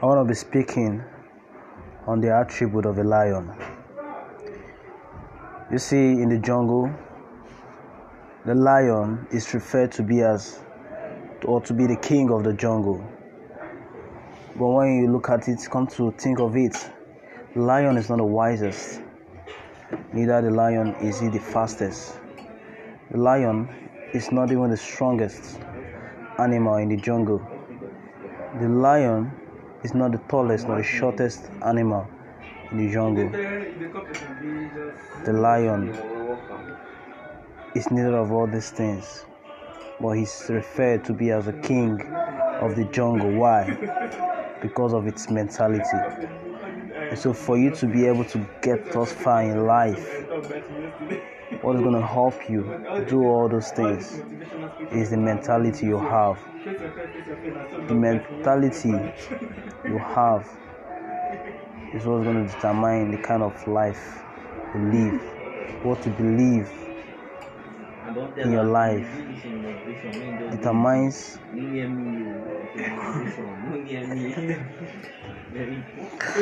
I want to be speaking on the attribute of a lion. You see, in the jungle, the lion is referred to be as or to be the king of the jungle. But when you look at it, come to think of it, the lion is not the wisest. Neither the lion is he the fastest. The lion is not even the strongest animal in the jungle. The lion is not the tallest nor the shortest animal in the jungle. The lion is neither of all these things, but he's referred to be as a king of the jungle. Why? Because of its mentality. So, for you to be able to get thus far in life, what is going to help you do all those things is the mentality you have. The mentality you have is what's going to determine the kind of life you live, what you believe in your life determines